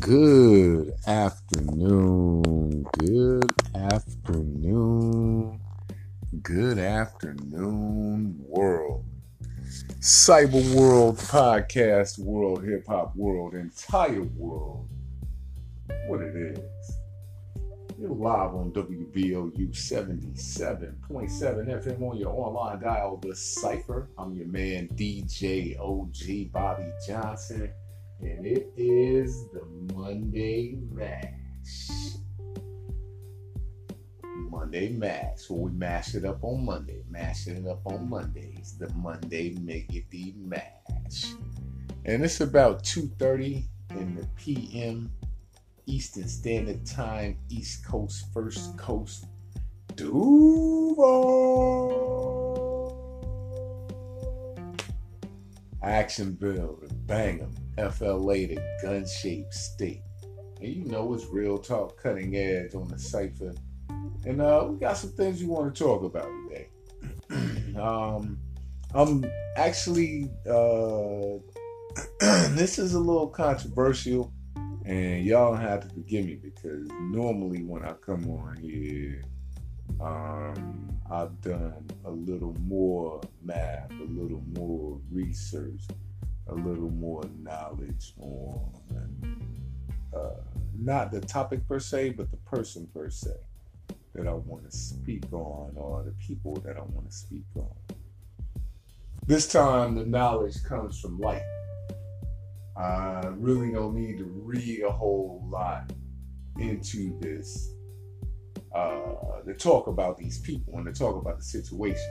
Good afternoon. Good afternoon. Good afternoon, world. Cyber world, podcast world, hip hop world, entire world. What it is. You're live on WBLU 77.7 FM on your online dial, The Cypher. I'm your man, DJ OG Bobby Johnson and it is the Monday Mash. Monday Mash, where we mash it up on Monday, mashing it up on Mondays. The Monday Miggity Mash, and it's about 2:30 in the p.m. Eastern Standard Time, East Coast, First Coast, Duval. Action Bill, bang 'em. FLA to gun shaped state. And you know it's real talk, cutting edge on the cipher. And uh, we got some things we want to talk about today. um, I'm actually, uh, this is a little controversial, and y'all have to forgive me because normally when I come on here, um, I've done a little more math, a little more research a little more knowledge on uh, not the topic per se, but the person per se that I want to speak on or the people that I want to speak on. This time, the knowledge comes from light. I really don't need to read a whole lot into this uh, to talk about these people and to talk about the situation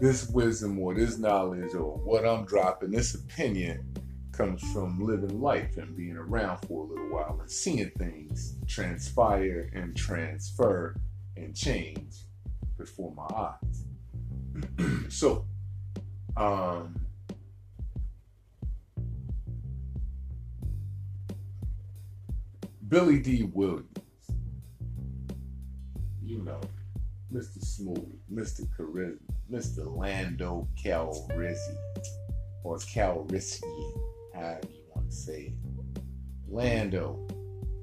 this wisdom or this knowledge or what I'm dropping, this opinion comes from living life and being around for a little while and seeing things transpire and transfer and change before my eyes. so, um, Billy Dee Williams, you know, Mr. Smooth, Mr. Charisma, Mr. Lando Calrissian, or Calrissian, however you want to say it. Lando,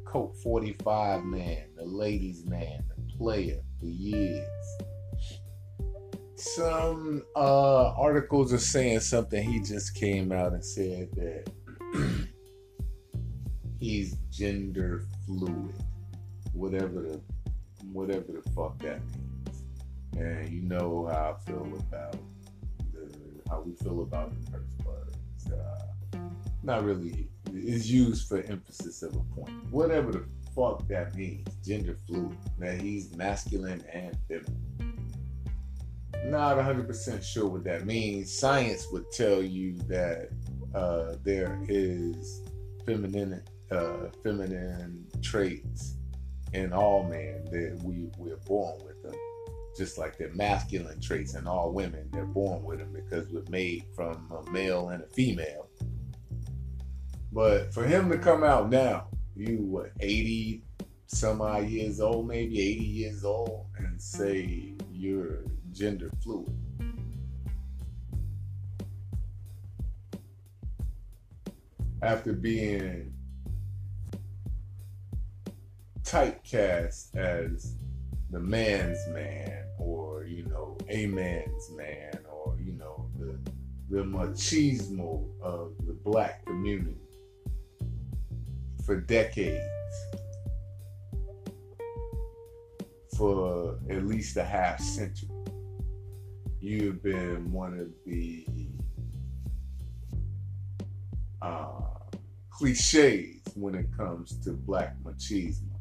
Colt 45 man, the ladies' man, the player for years. Some uh, articles are saying something. He just came out and said that he's gender fluid, whatever the whatever the fuck that means and you know how I feel about the, how we feel about the curse words. Uh, not really. It's used for emphasis of a point. Whatever the fuck that means, gender fluid. That he's masculine and feminine. Not 100% sure what that means. Science would tell you that uh, there is feminine, uh, feminine traits in all men that we we're born with them just like they're masculine traits in all women. They're born with them because we're made from a male and a female. But for him to come out now, you what, 80 some odd years old, maybe 80 years old, and say you're gender fluid. After being typecast as the man's man or you know a man's man or you know the the machismo of the black community for decades. For at least a half century. You've been one of the uh, cliches when it comes to black machismo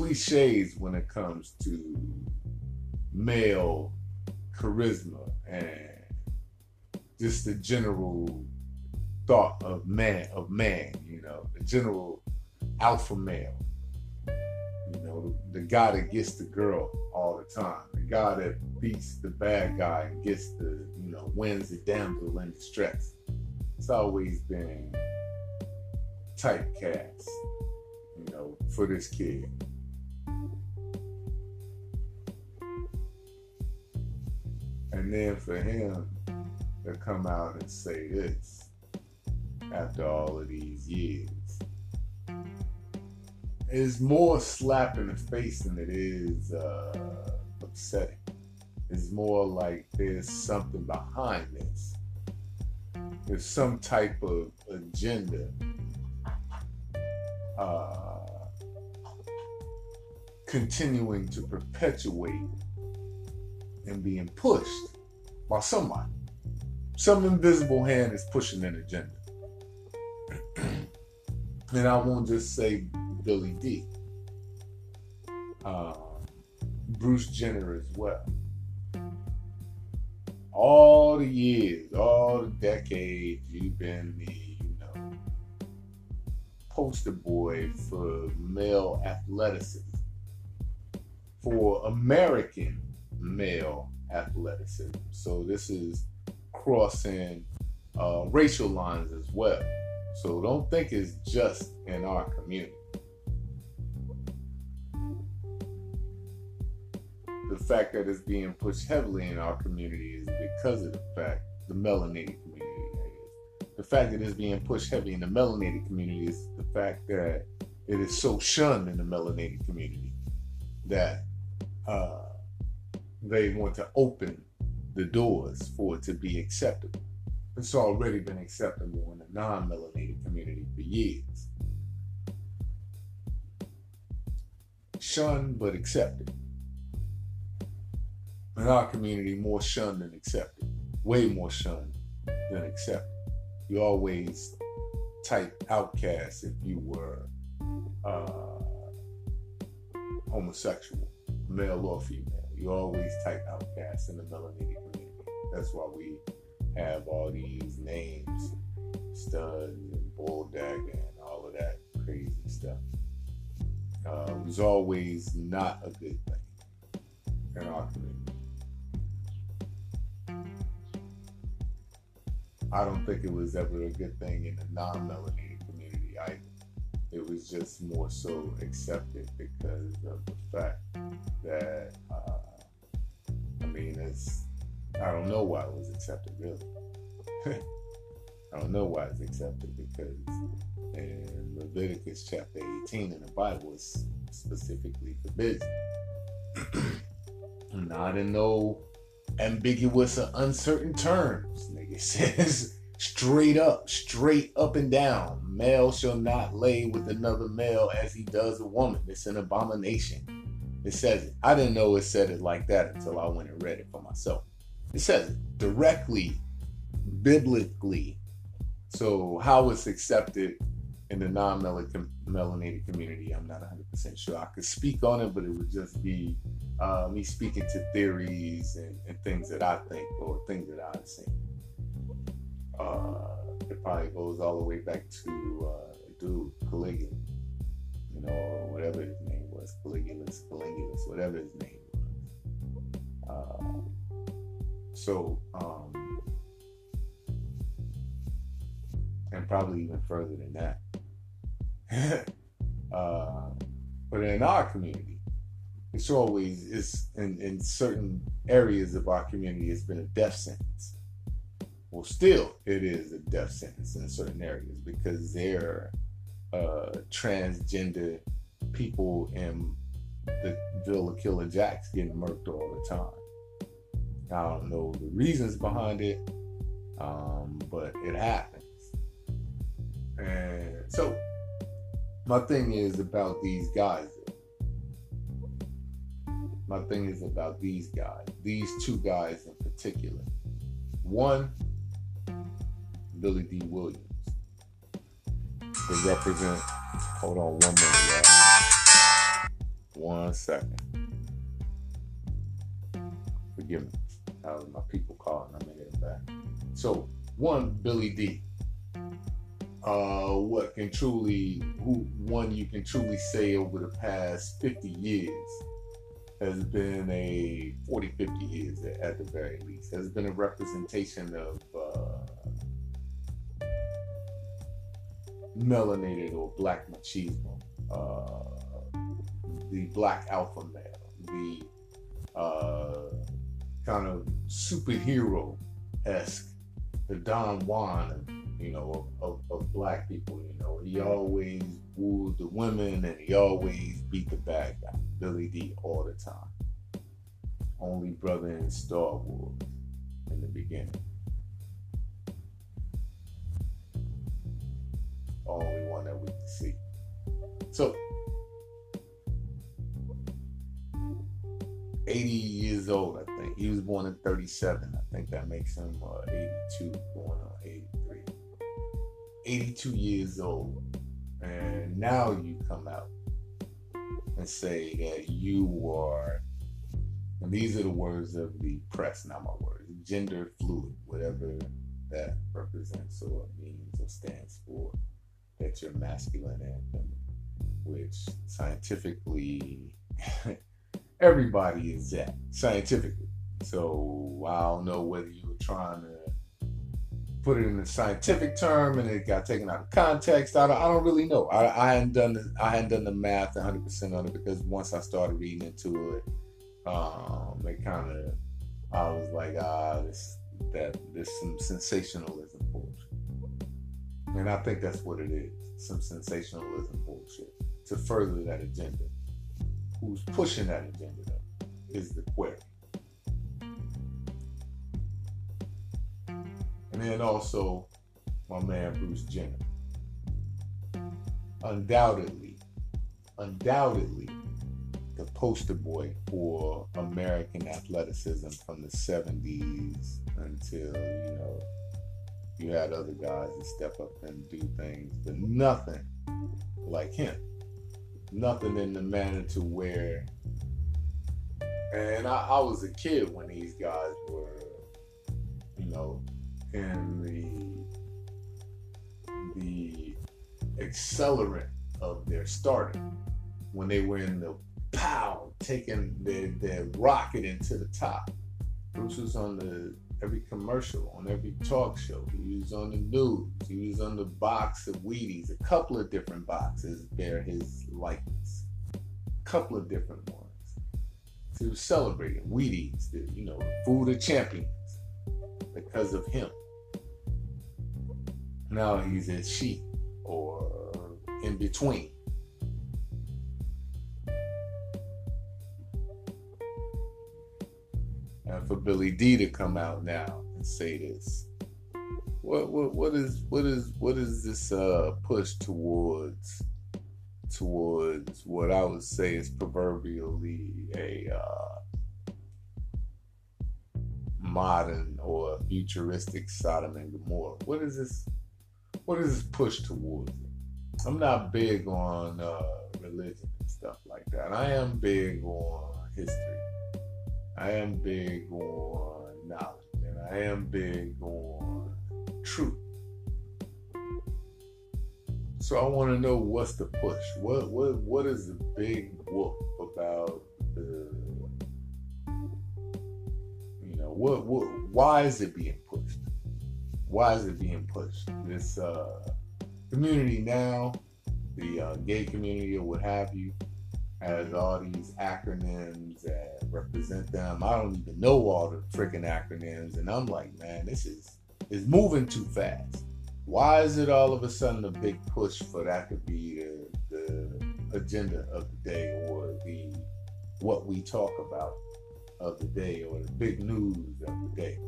cliches when it comes to male charisma and just the general thought of man of man you know the general alpha male. You know the, guy that gets the girl all the time the guy that beats the bad guy and gets the you know wins the damsel in distress. It's always been typecast you know for this kid And then for him to come out and say this after all of these years, is more slap in the face than it is uh, upsetting. It's more like there's something behind this. There's some type of agenda uh, continuing to perpetuate and being pushed by somebody. Some invisible hand is pushing an agenda. and I won't just say Billy Dee. Uh, Bruce Jenner as well. All the years, all the decades, you've been the, you know, poster boy for male athleticism, for American male athleticism. So this is crossing uh, racial lines as well. So don't think it's just in our community. The fact that it's being pushed heavily in our community is because of the fact the melanated community is. The fact that it's being pushed heavy in the melanated community is the fact that it is so shunned in the melanated community that uh, they want to open the doors for it to be acceptable. It's already been acceptable in the non melanated community for years. Shunned but accepted. In our community, more shunned than accepted. Way more shunned than accepted. You always type outcast if you were uh, homosexual, male or female you always type outcast in the melanated community. That's why we have all these names, studs and bull dagger and all of that crazy stuff. Uh, it was always not a good thing in our community. I don't think it was ever a good thing in the non-melanated community either. It was just more so accepted because of the fact that uh, mean, it's I don't know why it was accepted really. I don't know why it's accepted because in Leviticus chapter 18 in the Bible it's specifically forbidden. Not in no ambiguous or uncertain terms. Nigga says straight up, straight up and down. Male shall not lay with another male as he does a woman. It's an abomination. It says it. I didn't know it said it like that until I went and read it for myself. It says it directly, biblically. So how it's accepted in the non-melanated community, I'm not 100% sure. I could speak on it, but it would just be uh, me speaking to theories and, and, things that I think or things that I've seen. Uh, it probably goes all the way back to uh, dude Caligula, you know, or whatever his name was, Caligulus, Caligulus, whatever his name was. Uh, so, um, and probably even further than that. uh, but in our community, it's always it's in, in certain areas of our community it's been a death sentence. Well, still, it is a death sentence in certain areas because they're uh, transgender people in the Villa Killer Jacks getting murked all the time. I don't know the reasons behind it, um, but it happens. And so, my thing is about these guys. My thing is about these guys, these two guys in particular. One, Billy Dee Williams, to represent. Hold on one minute, y'all. One second. Forgive me. That was my people calling. I'm gonna get back. So one, Billy Dee. Uh, what can truly, who one you can truly say over the past 50 years has been a 40, 50 years at the very least, has been a representation of uh, melanated or black machismo. Uh, the black alpha male, the uh, kind of superhero esque, the Don Juan you know, of, of, of black people. You know, he always wooed the women and he always beat the bad guy, Billy Dee, all the time. Only brother in Star Wars in the beginning. Only one that we can see. So, 80 years old, I think. He was born in 37. I think that makes him uh, 82, going on 83. 82 years old. And now you come out and say that you are, and these are the words of the press, not my words, gender fluid, whatever that represents or means or stands for, that you're masculine feminine, which scientifically everybody is that scientifically. So I don't know whether you were trying to put it in a scientific term and it got taken out of context. I don't, I don't really know. I, I hadn't done the, I hadn't done the math 100 percent on it because once I started reading into it, um, it kind of I was like, ah, this that there's some sensationalism and I think that's what it is, some sensationalism bullshit to further that agenda who's pushing that agenda though, is the query. And then also my man Bruce Jenner. Undoubtedly, undoubtedly the poster boy for American athleticism from the 70s until, you know, you had other guys that step up and do things, but nothing like him nothing in the manner to where and I, I, was a kid when these guys were, you know, in the the accelerant of their starting when they were in the pow taking their, their rocket into the top. Bruce was on the every commercial, on every talk show. He was on the news. He was on the box of Wheaties. A couple of different boxes bear his likeness. A couple of different ones. So he was celebrating Wheaties, the, you know, food of champions, because of him. Now he's at sheep or in between. For Billy Dee to come out now and say this. What what what is what is what is this uh push towards towards what I would say is proverbially a uh, modern or futuristic Sodom and Gomorrah? What is this? What is this push towards? I'm not big on uh, religion and stuff like that. I am big on history. I am big on knowledge and I am big on truth. So I want to know what's the push. What what what is the big whoop about the you know what what why is it being pushed? Why is it being pushed? This uh, community now, the uh, gay community or what have you, has all these acronyms that represent them. I don't even know all the freaking acronyms, and I'm like, man, this is is moving too fast. Why is it all of a sudden a big push for that to be the, the agenda of the day or the what we talk about of the day or the big news of the day?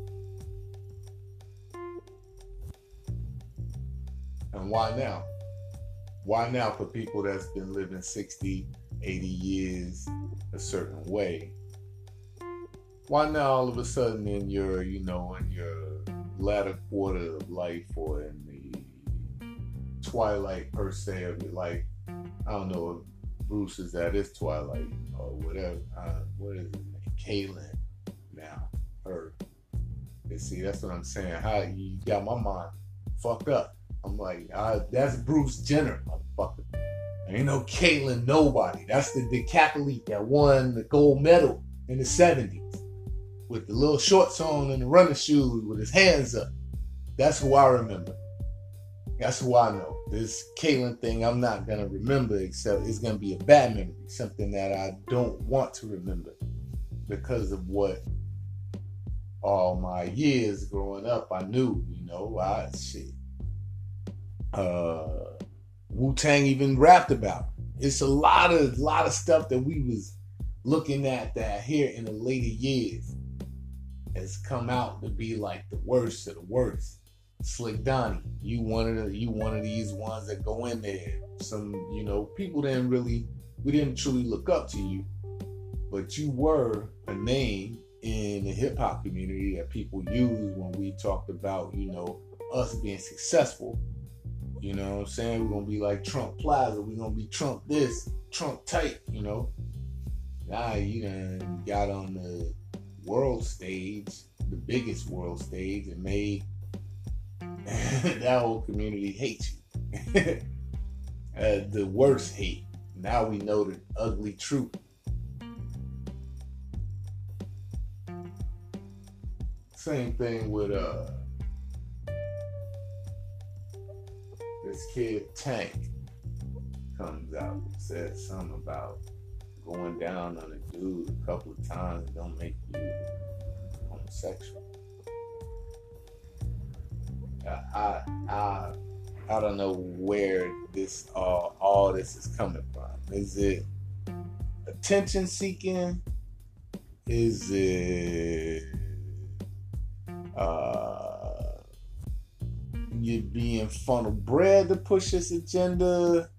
And why now? Why now for people that's been living 60, 80 years a certain way. Why now all of a sudden in your, you know, in your latter quarter of life or in the twilight per se of your life, I don't know if Bruce is at his twilight or whatever. Uh, what is his name? Kaylin now. Her. You see, that's what I'm saying. How you got my mind fucked up. I'm like, uh, that's Bruce Jenner, motherfucker. Ain't no Caitlyn nobody. That's the decathlete that won the gold medal in the 70s with the little shorts on and the running shoes with his hands up. That's who I remember. That's who I know. This Caitlyn thing, I'm not gonna remember except it's gonna be a bad memory, something that I don't want to remember because of what all my years growing up I knew. You know, I shit. uh, Wu Tang even rapped about. It's a lot of lot of stuff that we was looking at that here in the later years has come out to be like the worst of the worst. Slick Donnie, you one of the, you one of these ones that go in there. Some you know people didn't really we didn't truly look up to you, but you were a name in the hip hop community that people use when we talked about you know us being successful. You know what I'm saying? We're gonna be like Trump Plaza. We're gonna be Trump this, Trump tight. You know. Now you done got on the world stage, the biggest world stage, and made that whole community hate you. uh, the worst hate. Now we know the ugly truth. Same thing with uh this kid Tank comes out and says something about going down on a dude a couple of times don't make you homosexual. I I I don't know where this all all this is coming from. Is it attention seeking? Is it uh, you being funnel bred to push this agenda?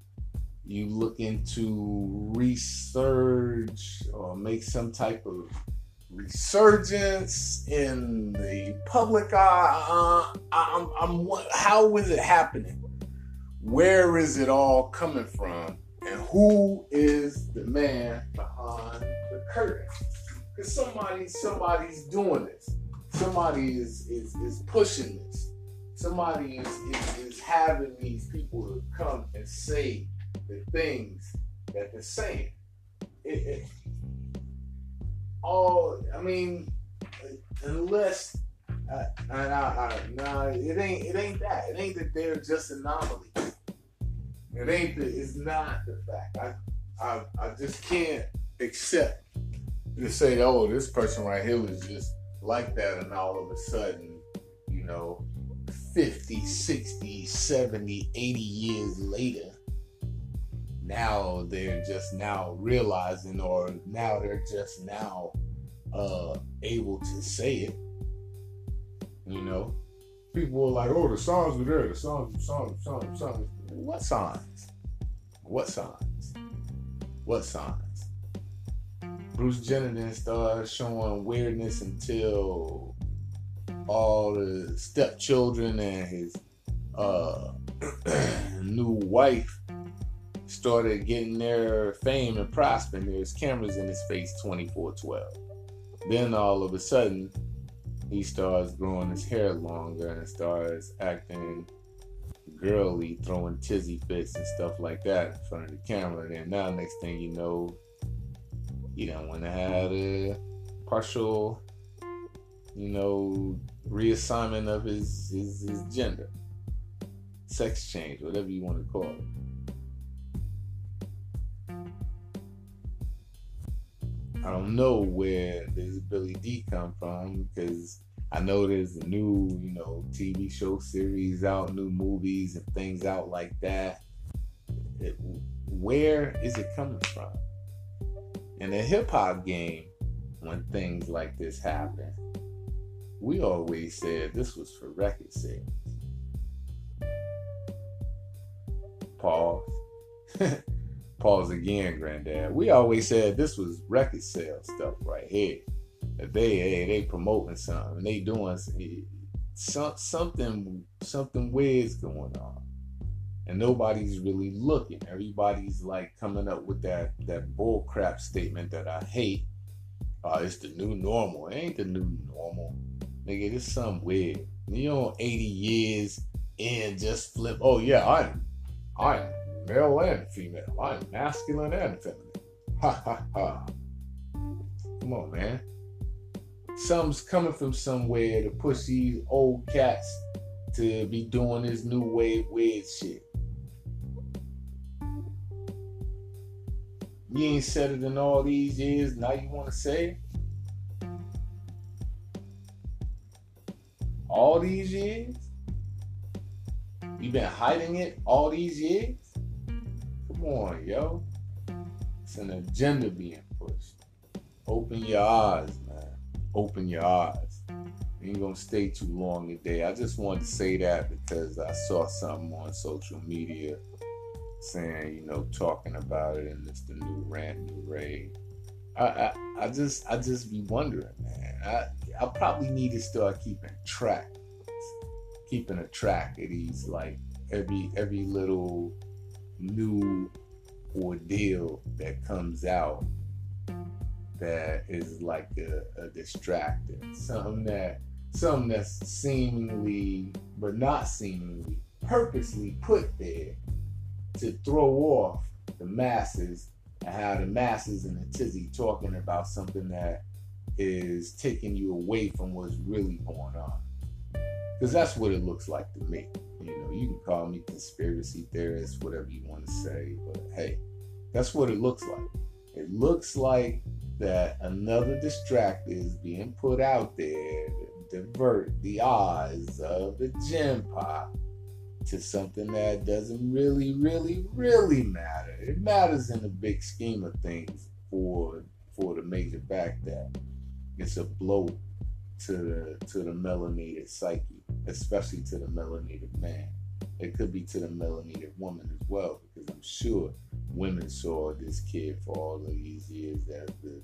You looking to resurge or make some type of resurgence in the public eye. Uh, I'm, I'm, how is it happening? Where is it all coming from? And who is the man behind the curtain? Because somebody, somebody's doing this. Somebody is is, is pushing this. Somebody is, is, is having these people to come and say the things that they're saying. It, it, all I mean, unless uh, I, I, nah, it ain't it ain't that. It ain't that they're just anomalies. It ain't it's not the fact. I I I just can't accept to say, oh, this person right here was just like that, and all of a sudden, you know, 50, 60, 70, 80 years later, now they're just now realizing or now they're just now uh able to say it you know? People are like oh the songs were there the songs the songs the the songs what signs? What signs? What signs? Bruce jenner then started showing weirdness until all the stepchildren and his uh new wife started getting their fame and prospering. There's cameras in his face 24/12. Then all of a sudden, he starts growing his hair longer and starts acting girly, throwing tizzy fits and stuff like that in front of the camera. And then now, next thing you know, you don't want to have a partial, you know, reassignment of his, his his gender, sex change, whatever you want to call it. I don't know where this Billy Dee come from because I know there's a new, you know, TV show series out, new movies and things out like that. It, where is it coming from? In the hip hop game, when things like this happen, we always said this was for record sales. Pause. Pause again, granddad. We always said this was record sale stuff right here. That they hey, they promoting something, they doing some, something something weird's going on, and nobody's really looking. Everybody's like coming up with that that bull crap statement that I hate. Uh, it's the new normal. It ain't the new normal, nigga. It's something weird. You know, 80 years and just flip. Oh yeah, I'm I'm male and female. I'm masculine and feminine. Ha ha ha. Come on, man. Something's coming from somewhere to push these old cats to be doing this new wave weird shit. You ain't said it in all these years. Now you want to say it? All these years? You've been hiding it all these years? Come on, yo. It's an agenda being pushed. Open your eyes, man. Open your eyes. You ain't gonna stay too long today. I just wanted to say that because I saw something on social media saying, you know, talking about it, and it's the new rant, new raid. I, I, just, I just be wondering, man. I, I probably need to start keeping track, keeping a track of these, like every, every little new ordeal that comes out that is like a, a distractor, something that, something that's seemingly, but not seemingly, purposely put there to throw off the masses and how the masses and the tizzy talking about something that is taking you away from what's really going on. Because that's what it looks like to me. You know, you can call me conspiracy theorist, whatever you want to say, but hey, that's what it looks like. It looks like that another distractor is being put out there to divert the eyes of the gem pop to something that doesn't really, really, really matter. It matters in the big scheme of things for for the major fact that it's a blow to the to the melanated psyche, especially to the melanated man. It could be to the melanated woman as well, because I'm sure women saw this kid for all of these years as the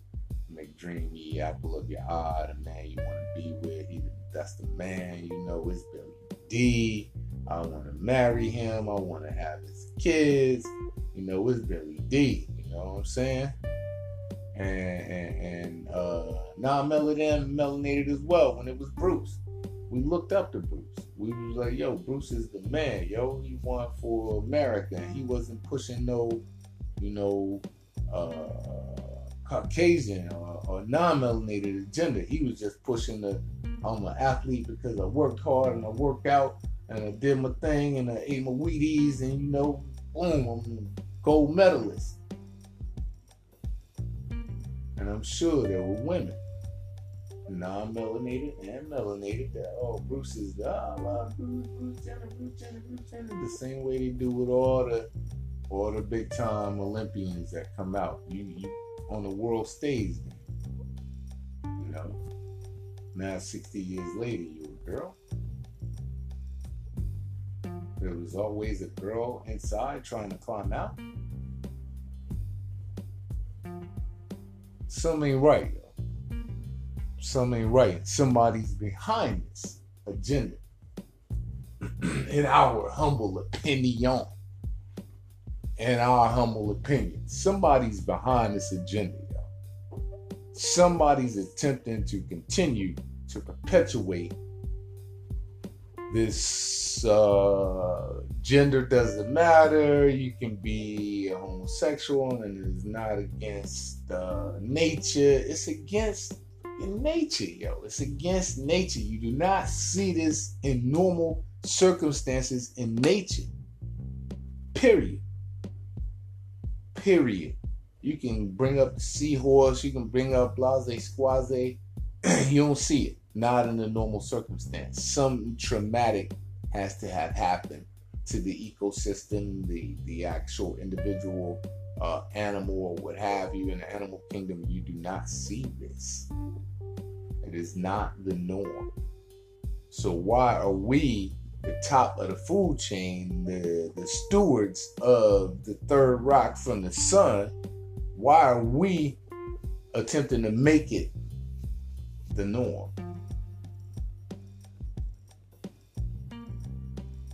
McDreamy apple of your eye, the man you want to be with. He, that's the man, you know, it's Billy Dee. I want to marry him. I want to have his kids. You know, it's Billy deep. You know what I'm saying? And and, and uh, non-melanated melanated as well. When it was Bruce, we looked up to Bruce. We was like, yo, Bruce is the man. Yo, he won for America. He wasn't pushing no, you know, uh, Caucasian or, or non-melanated agenda. He was just pushing the I'm an athlete because I worked hard and I work out and I did my thing and I ate my Wheaties and you know, boom, I'm gold medalist. And I'm sure there were women, non-melanated and melanated, that oh Bruce is the oh, I love Bruce, Bruce Jenner, Bruce Jenner, Bruce Jenner, the same way they do with all the all the big time Olympians that come out. You, you on the world stage, you know. Now 60 years later, you a girl. There was always a girl inside trying to climb out. Something ain't right. Something ain't right. Somebody's behind this agenda. in our humble opinion. In our humble opinion. Somebody's behind this agenda. Somebody's attempting to continue to perpetuate this uh, gender doesn't matter. You can be homosexual and it's not against uh, nature. It's against nature, yo. It's against nature. You do not see this in normal circumstances in nature. Period. Period. You can bring up seahorse. You can bring up blase squaze. you don't see it not in a normal circumstance. Some traumatic has to have happened to the ecosystem, the the actual individual uh, animal or what have you in the animal kingdom. You do not see this. It is not the norm. So why are we the top of the food chain, the the stewards of the third rock from the sun? Why are we attempting to make it the norm?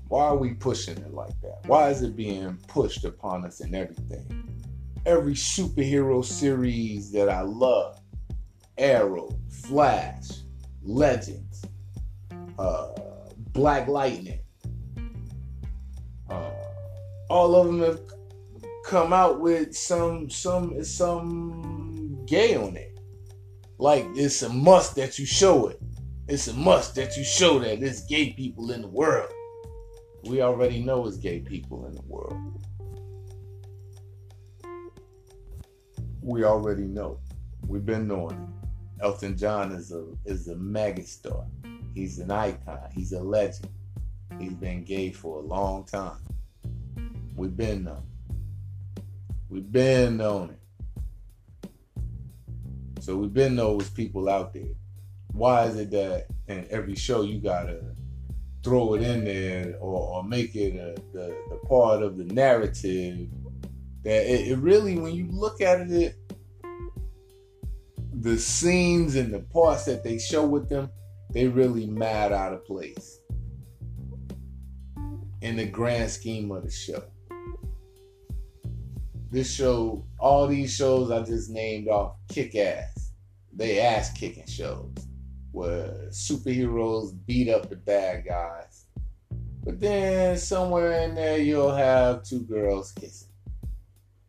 Why are we pushing it like that? Why is it being pushed upon us in everything? Every superhero series that I love Arrow, Flash, Legends, uh, Black Lightning, uh, all of them have come out with some some some gay on it. Like it's a must that you show it. It's a must that you show that there's gay people in the world we already know is gay people in the world. We already know. We've been knowing it. Elton John is a is a megastar. He's an icon. He's a legend. He's been gay for a long time. We've been known. We've been known it. So we've been those people out there. Why is it that in every show you gotta throw it in there or, or make it a, the, the part of the narrative that it, it really, when you look at it, it, the scenes and the parts that they show with them, they really mad out of place in the grand scheme of the show. This show, all these shows I just named off kick ass. They ass kicking shows where superheroes beat up the bad guys. But then somewhere in there you'll have two girls kissing.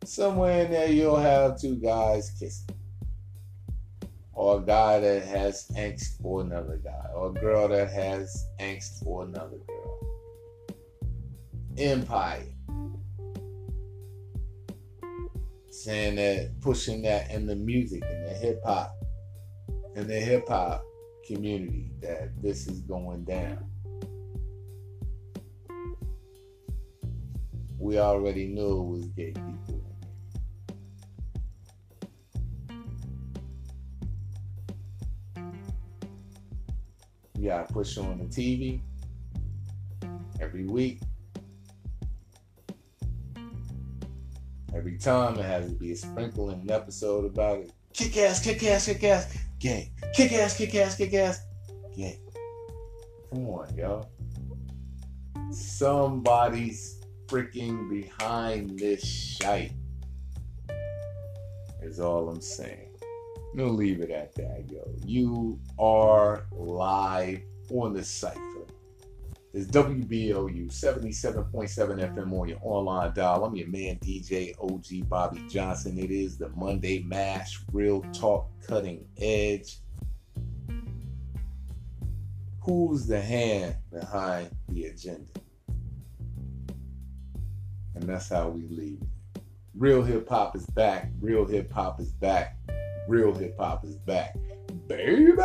Somewhere in there you'll have two guys kissing or a guy that has angst for another guy, or a girl that has angst for another girl. Empire. Saying that, pushing that in the music, in the hip hop, in the hip hop community, that this is going down. We already knew it was gay people. You gotta push on the TV every week. Every time it has to be a sprinkle in an episode about it. Kick ass, kick ass, kick ass, gay. Kick ass, kick ass, kick ass, gay. Come on, y'all. Somebody's freaking behind this shite. Is all I'm saying. We'll leave it at that, yo. You are live on the cipher. It's WBLU 77.7 FM on your online dial. I'm your man, DJ OG Bobby Johnson. It is the Monday Mash Real Talk Cutting Edge. Who's the hand behind the agenda? And that's how we leave it. Real hip hop is back. Real hip hop is back. Real hip hop is back. Baby!